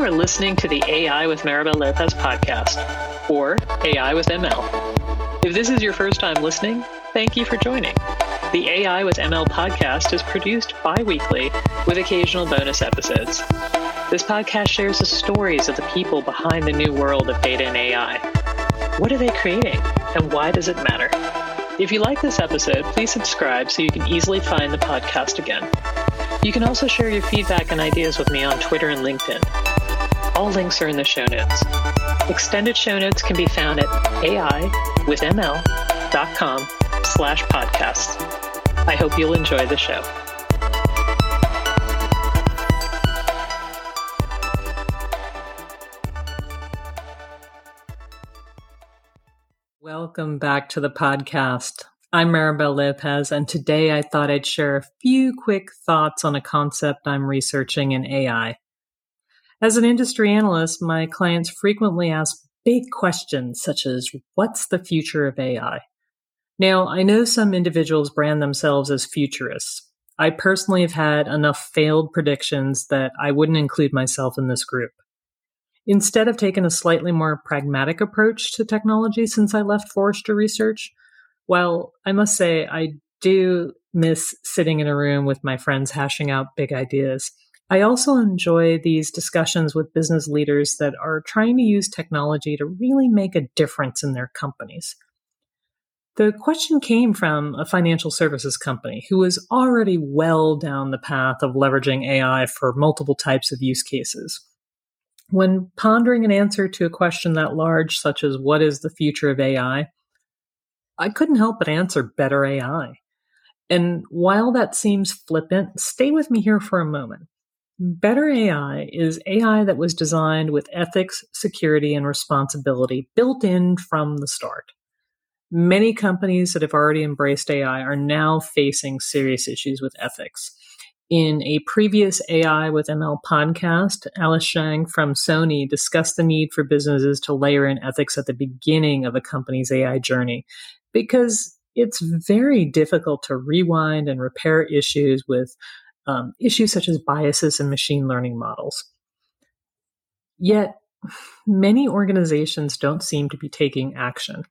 You are listening to the AI with Maribel Lopez podcast, or AI with ML. If this is your first time listening, thank you for joining. The AI with ML podcast is produced bi weekly with occasional bonus episodes. This podcast shares the stories of the people behind the new world of data and AI. What are they creating, and why does it matter? If you like this episode, please subscribe so you can easily find the podcast again. You can also share your feedback and ideas with me on Twitter and LinkedIn. All links are in the show notes. Extended show notes can be found at aiwithml.com slash podcasts. I hope you'll enjoy the show. Welcome back to the podcast. I'm Maribel Lopez, and today I thought I'd share a few quick thoughts on a concept I'm researching in AI. As an industry analyst, my clients frequently ask big questions such as what's the future of AI? Now, I know some individuals brand themselves as futurists. I personally have had enough failed predictions that I wouldn't include myself in this group. Instead of taking a slightly more pragmatic approach to technology since I left Forrester Research, well, I must say I do miss sitting in a room with my friends hashing out big ideas. I also enjoy these discussions with business leaders that are trying to use technology to really make a difference in their companies. The question came from a financial services company who was already well down the path of leveraging AI for multiple types of use cases. When pondering an answer to a question that large, such as what is the future of AI, I couldn't help but answer better AI. And while that seems flippant, stay with me here for a moment. Better AI is AI that was designed with ethics, security, and responsibility built in from the start. Many companies that have already embraced AI are now facing serious issues with ethics. In a previous AI with ML podcast, Alice Xiang from Sony discussed the need for businesses to layer in ethics at the beginning of a company's AI journey because it's very difficult to rewind and repair issues with um, issues such as biases in machine learning models. Yet, many organizations don't seem to be taking action.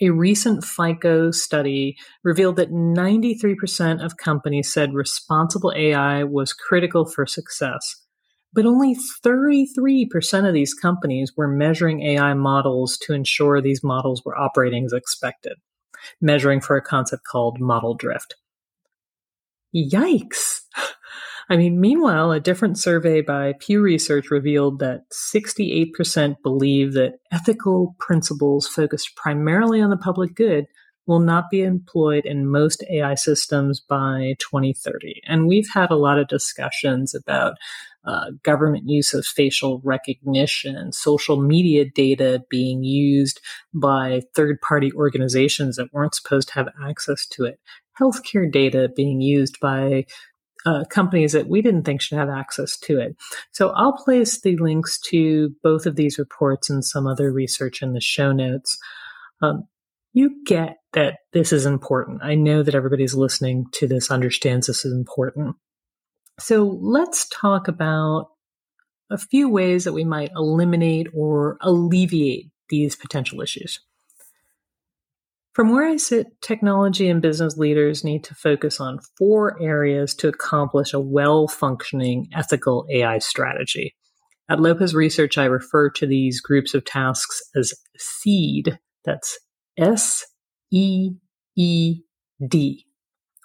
A recent FICO study revealed that 93% of companies said responsible AI was critical for success, but only 33% of these companies were measuring AI models to ensure these models were operating as expected, measuring for a concept called model drift. Yikes! I mean, meanwhile, a different survey by Pew Research revealed that 68% believe that ethical principles focused primarily on the public good will not be employed in most AI systems by 2030. And we've had a lot of discussions about uh, government use of facial recognition, social media data being used by third party organizations that weren't supposed to have access to it, healthcare data being used by uh, companies that we didn't think should have access to it. So I'll place the links to both of these reports and some other research in the show notes. Um, you get that this is important. I know that everybody's listening to this understands this is important. So let's talk about a few ways that we might eliminate or alleviate these potential issues. From where I sit, technology and business leaders need to focus on four areas to accomplish a well functioning ethical AI strategy. At Lopez Research, I refer to these groups of tasks as SEED. That's S E E D.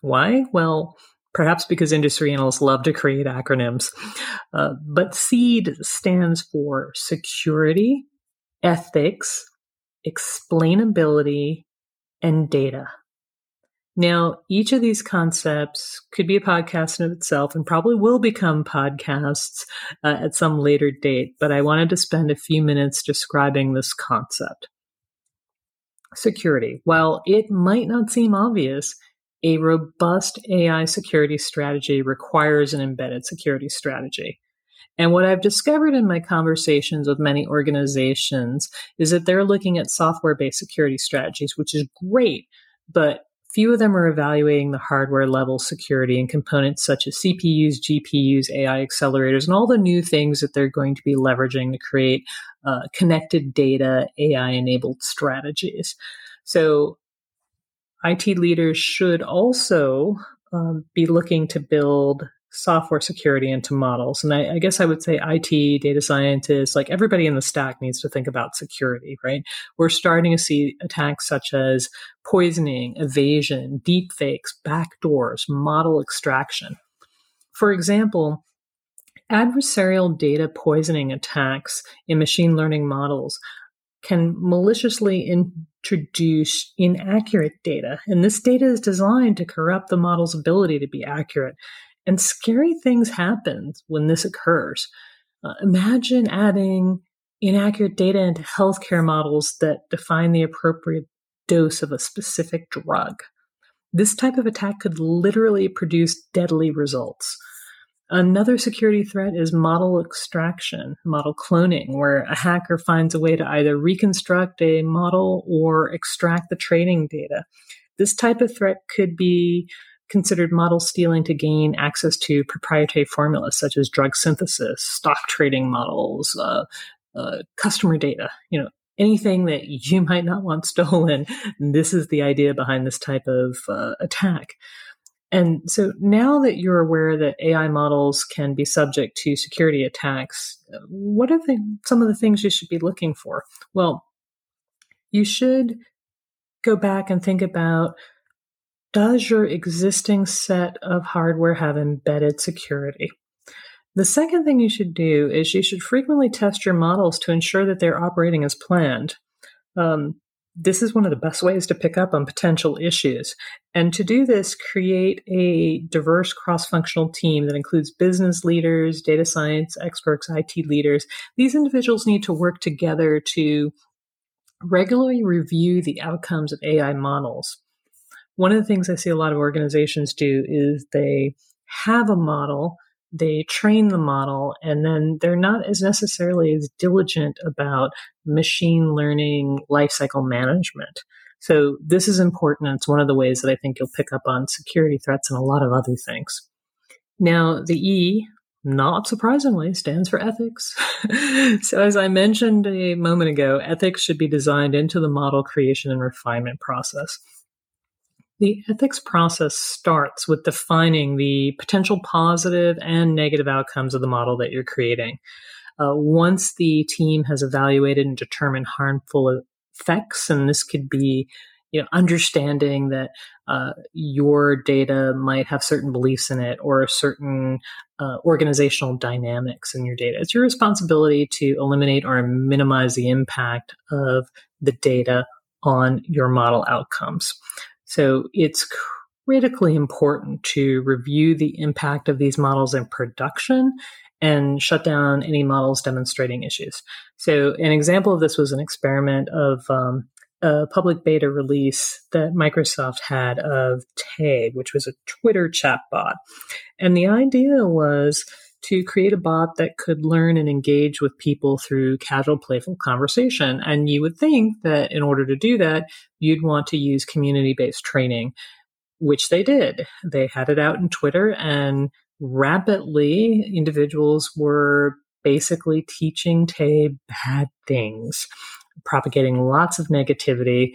Why? Well, perhaps because industry analysts love to create acronyms. Uh, but SEED stands for security, ethics, explainability, and data. Now, each of these concepts could be a podcast in itself and probably will become podcasts uh, at some later date, but I wanted to spend a few minutes describing this concept. Security. While it might not seem obvious, a robust AI security strategy requires an embedded security strategy. And what I've discovered in my conversations with many organizations is that they're looking at software based security strategies, which is great. But few of them are evaluating the hardware level security and components such as CPUs, GPUs, AI accelerators, and all the new things that they're going to be leveraging to create uh, connected data, AI enabled strategies. So, IT leaders should also um, be looking to build software security into models. And I, I, guess I would say IT, data scientists, like everybody in the stack needs to think about security, right? We're starting to see attacks such as poisoning, evasion, deep fakes, backdoors, model extraction. For example, adversarial data poisoning attacks in machine learning models can maliciously introduce inaccurate data. And this data is designed to corrupt the model's ability to be accurate. And scary things happen when this occurs. Uh, imagine adding inaccurate data into healthcare models that define the appropriate dose of a specific drug. This type of attack could literally produce deadly results. Another security threat is model extraction, model cloning, where a hacker finds a way to either reconstruct a model or extract the training data. This type of threat could be considered model stealing to gain access to proprietary formulas such as drug synthesis, stock trading models, uh, uh, customer data, you know, anything that you might not want stolen. This is the idea behind this type of uh, attack. And so now that you're aware that AI models can be subject to security attacks, what are the, some of the things you should be looking for? Well, you should go back and think about does your existing set of hardware have embedded security? The second thing you should do is you should frequently test your models to ensure that they're operating as planned. Um, this is one of the best ways to pick up on potential issues. And to do this, create a diverse cross functional team that includes business leaders, data science experts, IT leaders. These individuals need to work together to regularly review the outcomes of AI models one of the things I see a lot of organizations do is they have a model, they train the model, and then they're not as necessarily as diligent about machine learning lifecycle management. So this is important. It's one of the ways that I think you'll pick up on security threats and a lot of other things. Now, the E, not surprisingly, stands for ethics. so, as I mentioned a moment ago, ethics should be designed into the model creation and refinement process. The ethics process starts with defining the potential positive and negative outcomes of the model that you're creating. Uh, once the team has evaluated and determined harmful effects, and this could be you know, understanding that uh, your data might have certain beliefs in it or certain uh, organizational dynamics in your data. It's your responsibility to eliminate or minimize the impact of the data on your model outcomes. So it's critically important to review the impact of these models in production and shut down any models demonstrating issues. So an example of this was an experiment of um, a public beta release that Microsoft had of Tay, which was a Twitter chatbot. And the idea was to create a bot that could learn and engage with people through casual, playful conversation. And you would think that in order to do that, you'd want to use community based training, which they did. They had it out in Twitter, and rapidly, individuals were basically teaching Tay bad things, propagating lots of negativity.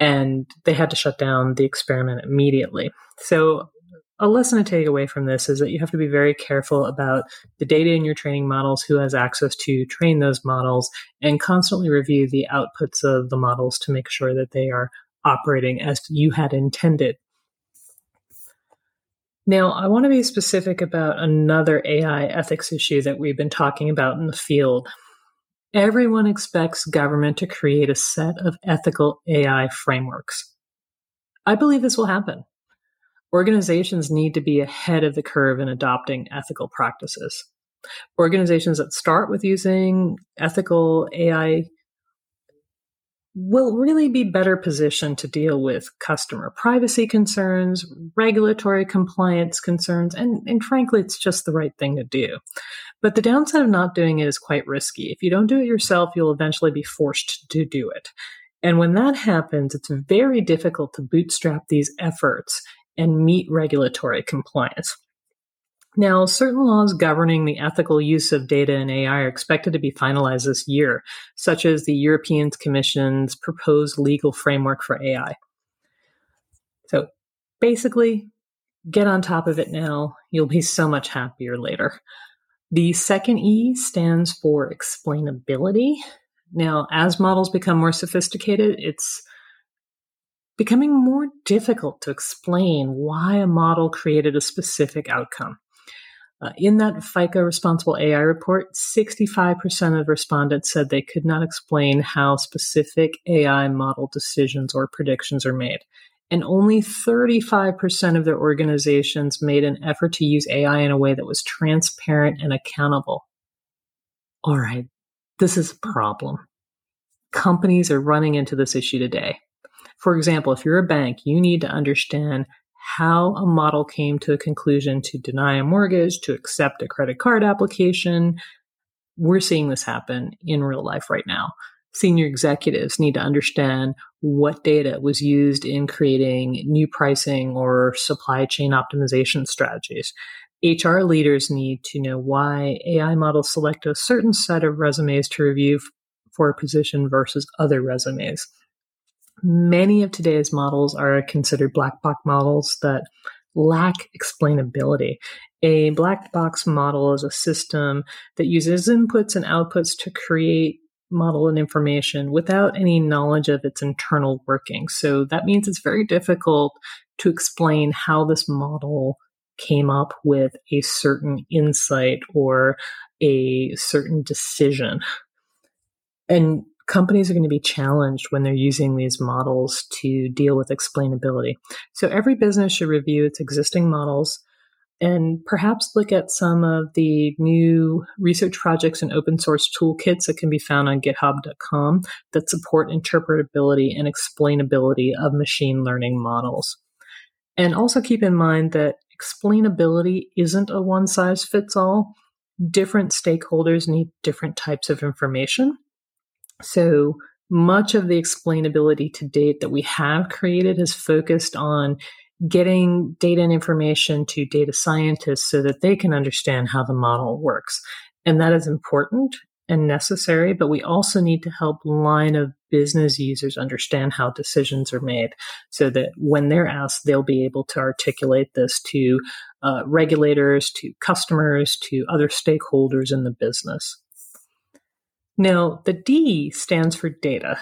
And they had to shut down the experiment immediately. So a lesson to take away from this is that you have to be very careful about the data in your training models, who has access to train those models, and constantly review the outputs of the models to make sure that they are operating as you had intended. Now, I want to be specific about another AI ethics issue that we've been talking about in the field. Everyone expects government to create a set of ethical AI frameworks. I believe this will happen organizations need to be ahead of the curve in adopting ethical practices. Organizations that start with using ethical AI will really be better positioned to deal with customer privacy concerns, regulatory compliance concerns, and, and frankly, it's just the right thing to do. But the downside of not doing it is quite risky. If you don't do it yourself, you'll eventually be forced to do it. And when that happens, it's very difficult to bootstrap these efforts and meet regulatory compliance. Now, certain laws governing the ethical use of data and AI are expected to be finalized this year, such as the European Commission's proposed legal framework for AI. So basically, get on top of it now. You'll be so much happier later. The second E stands for explainability. Now, as models become more sophisticated, it's becoming more difficult to explain why a model created a specific outcome. Uh, in that FICO Responsible AI report, 65% of respondents said they could not explain how specific AI model decisions or predictions are made. And only 35% of their organizations made an effort to use AI in a way that was transparent and accountable. All right, this is a problem. Companies are running into this issue today. For example, if you're a bank, you need to understand how a model came to a conclusion to deny a mortgage, to accept a credit card application. We're seeing this happen in real life right now. Senior executives need to understand what data was used in creating new pricing or supply chain optimization strategies. HR leaders need to know why AI models select a certain set of resumes to review for a position versus other resumes many of today's models are considered black box models that lack explainability. A black box model is a system that uses inputs and outputs to create model and information without any knowledge of its internal working. So that means it's very difficult to explain how this model came up with a certain insight or a certain decision. And companies are going to be challenged when they're using these models to deal with explainability. So every business should review its existing models and perhaps look at some of the new research projects and open source toolkits that can be found on github.com that support interpretability and explainability of machine learning models. And also keep in mind that explainability isn't a one size fits all. Different stakeholders need different types of information. So much of the explainability to date that we have created has focused on getting data and information to data scientists so that they can understand how the model works. And that is important and necessary, but we also need to help line of business users understand how decisions are made so that when they're asked, they'll be able to articulate this to uh, regulators, to customers, to other stakeholders in the business. Now, the D stands for data.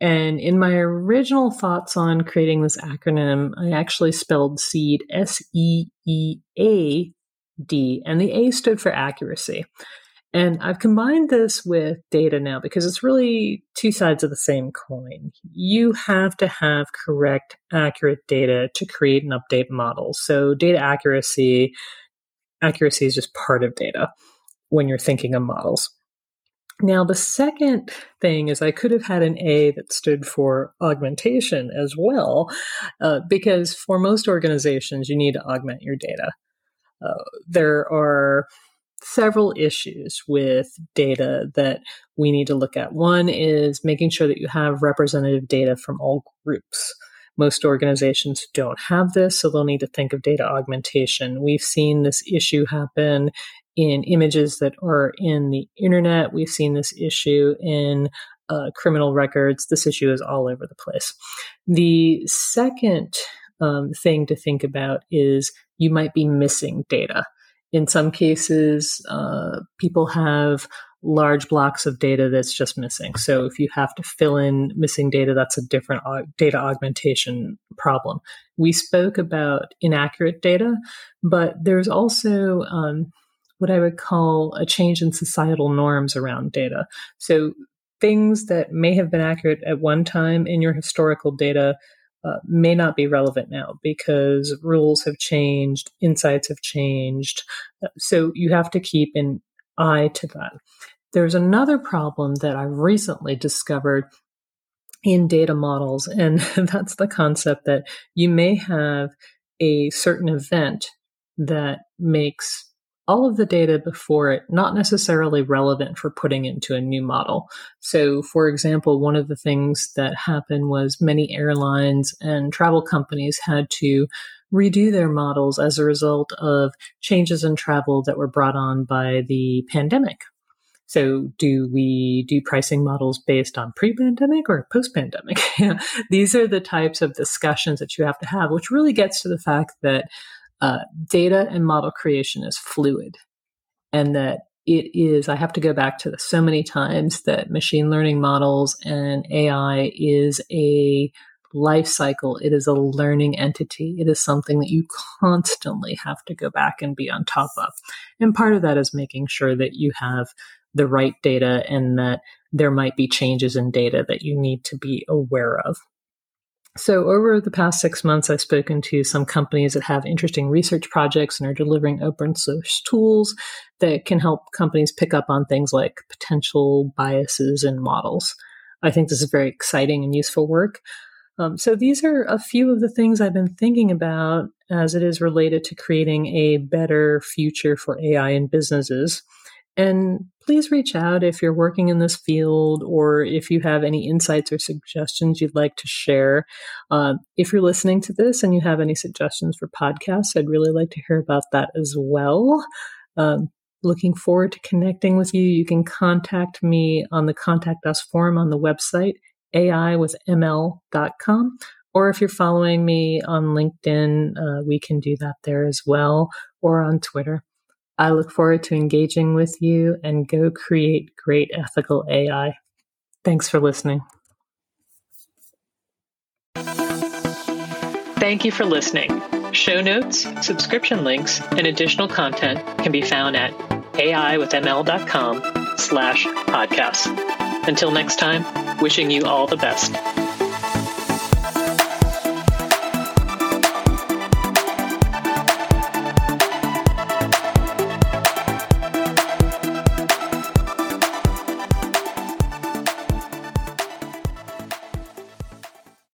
And in my original thoughts on creating this acronym, I actually spelled seed S E E A D, and the A stood for accuracy. And I've combined this with data now because it's really two sides of the same coin. You have to have correct, accurate data to create and update models. So data accuracy, accuracy is just part of data when you're thinking of models. Now, the second thing is I could have had an A that stood for augmentation as well, uh, because for most organizations, you need to augment your data. Uh, there are several issues with data that we need to look at. One is making sure that you have representative data from all groups. Most organizations don't have this, so they'll need to think of data augmentation. We've seen this issue happen in images that are in the internet. We've seen this issue in uh, criminal records. This issue is all over the place. The second um, thing to think about is you might be missing data. In some cases, uh, people have large blocks of data that's just missing. So if you have to fill in missing data, that's a different data augmentation problem. We spoke about inaccurate data, but there's also um, what I would call a change in societal norms around data. So things that may have been accurate at one time in your historical data uh, may not be relevant now because rules have changed, insights have changed. Uh, so you have to keep an eye to that. There's another problem that I've recently discovered in data models, and that's the concept that you may have a certain event that makes all of the data before it not necessarily relevant for putting into a new model. So, for example, one of the things that happened was many airlines and travel companies had to redo their models as a result of changes in travel that were brought on by the pandemic. So, do we do pricing models based on pre pandemic or post pandemic? These are the types of discussions that you have to have, which really gets to the fact that uh, data and model creation is fluid and that it is i have to go back to this so many times that machine learning models and ai is a life cycle. It is a learning entity. It is something that you constantly have to go back and be on top of. And part of that is making sure that you have the right data and that there might be changes in data that you need to be aware of so, over the past six months, I've spoken to some companies that have interesting research projects and are delivering open source tools that can help companies pick up on things like potential biases in models. I think this is very exciting and useful work. Um, so, these are a few of the things I've been thinking about as it is related to creating a better future for AI in businesses. And please reach out if you're working in this field or if you have any insights or suggestions you'd like to share. Uh, if you're listening to this and you have any suggestions for podcasts, I'd really like to hear about that as well. Um, looking forward to connecting with you. You can contact me on the Contact Us form on the website, aiwithml.com. Or if you're following me on LinkedIn, uh, we can do that there as well, or on Twitter. I look forward to engaging with you and go create great ethical AI. Thanks for listening. Thank you for listening. Show notes, subscription links, and additional content can be found at aiwithml.com slash podcast. Until next time, wishing you all the best.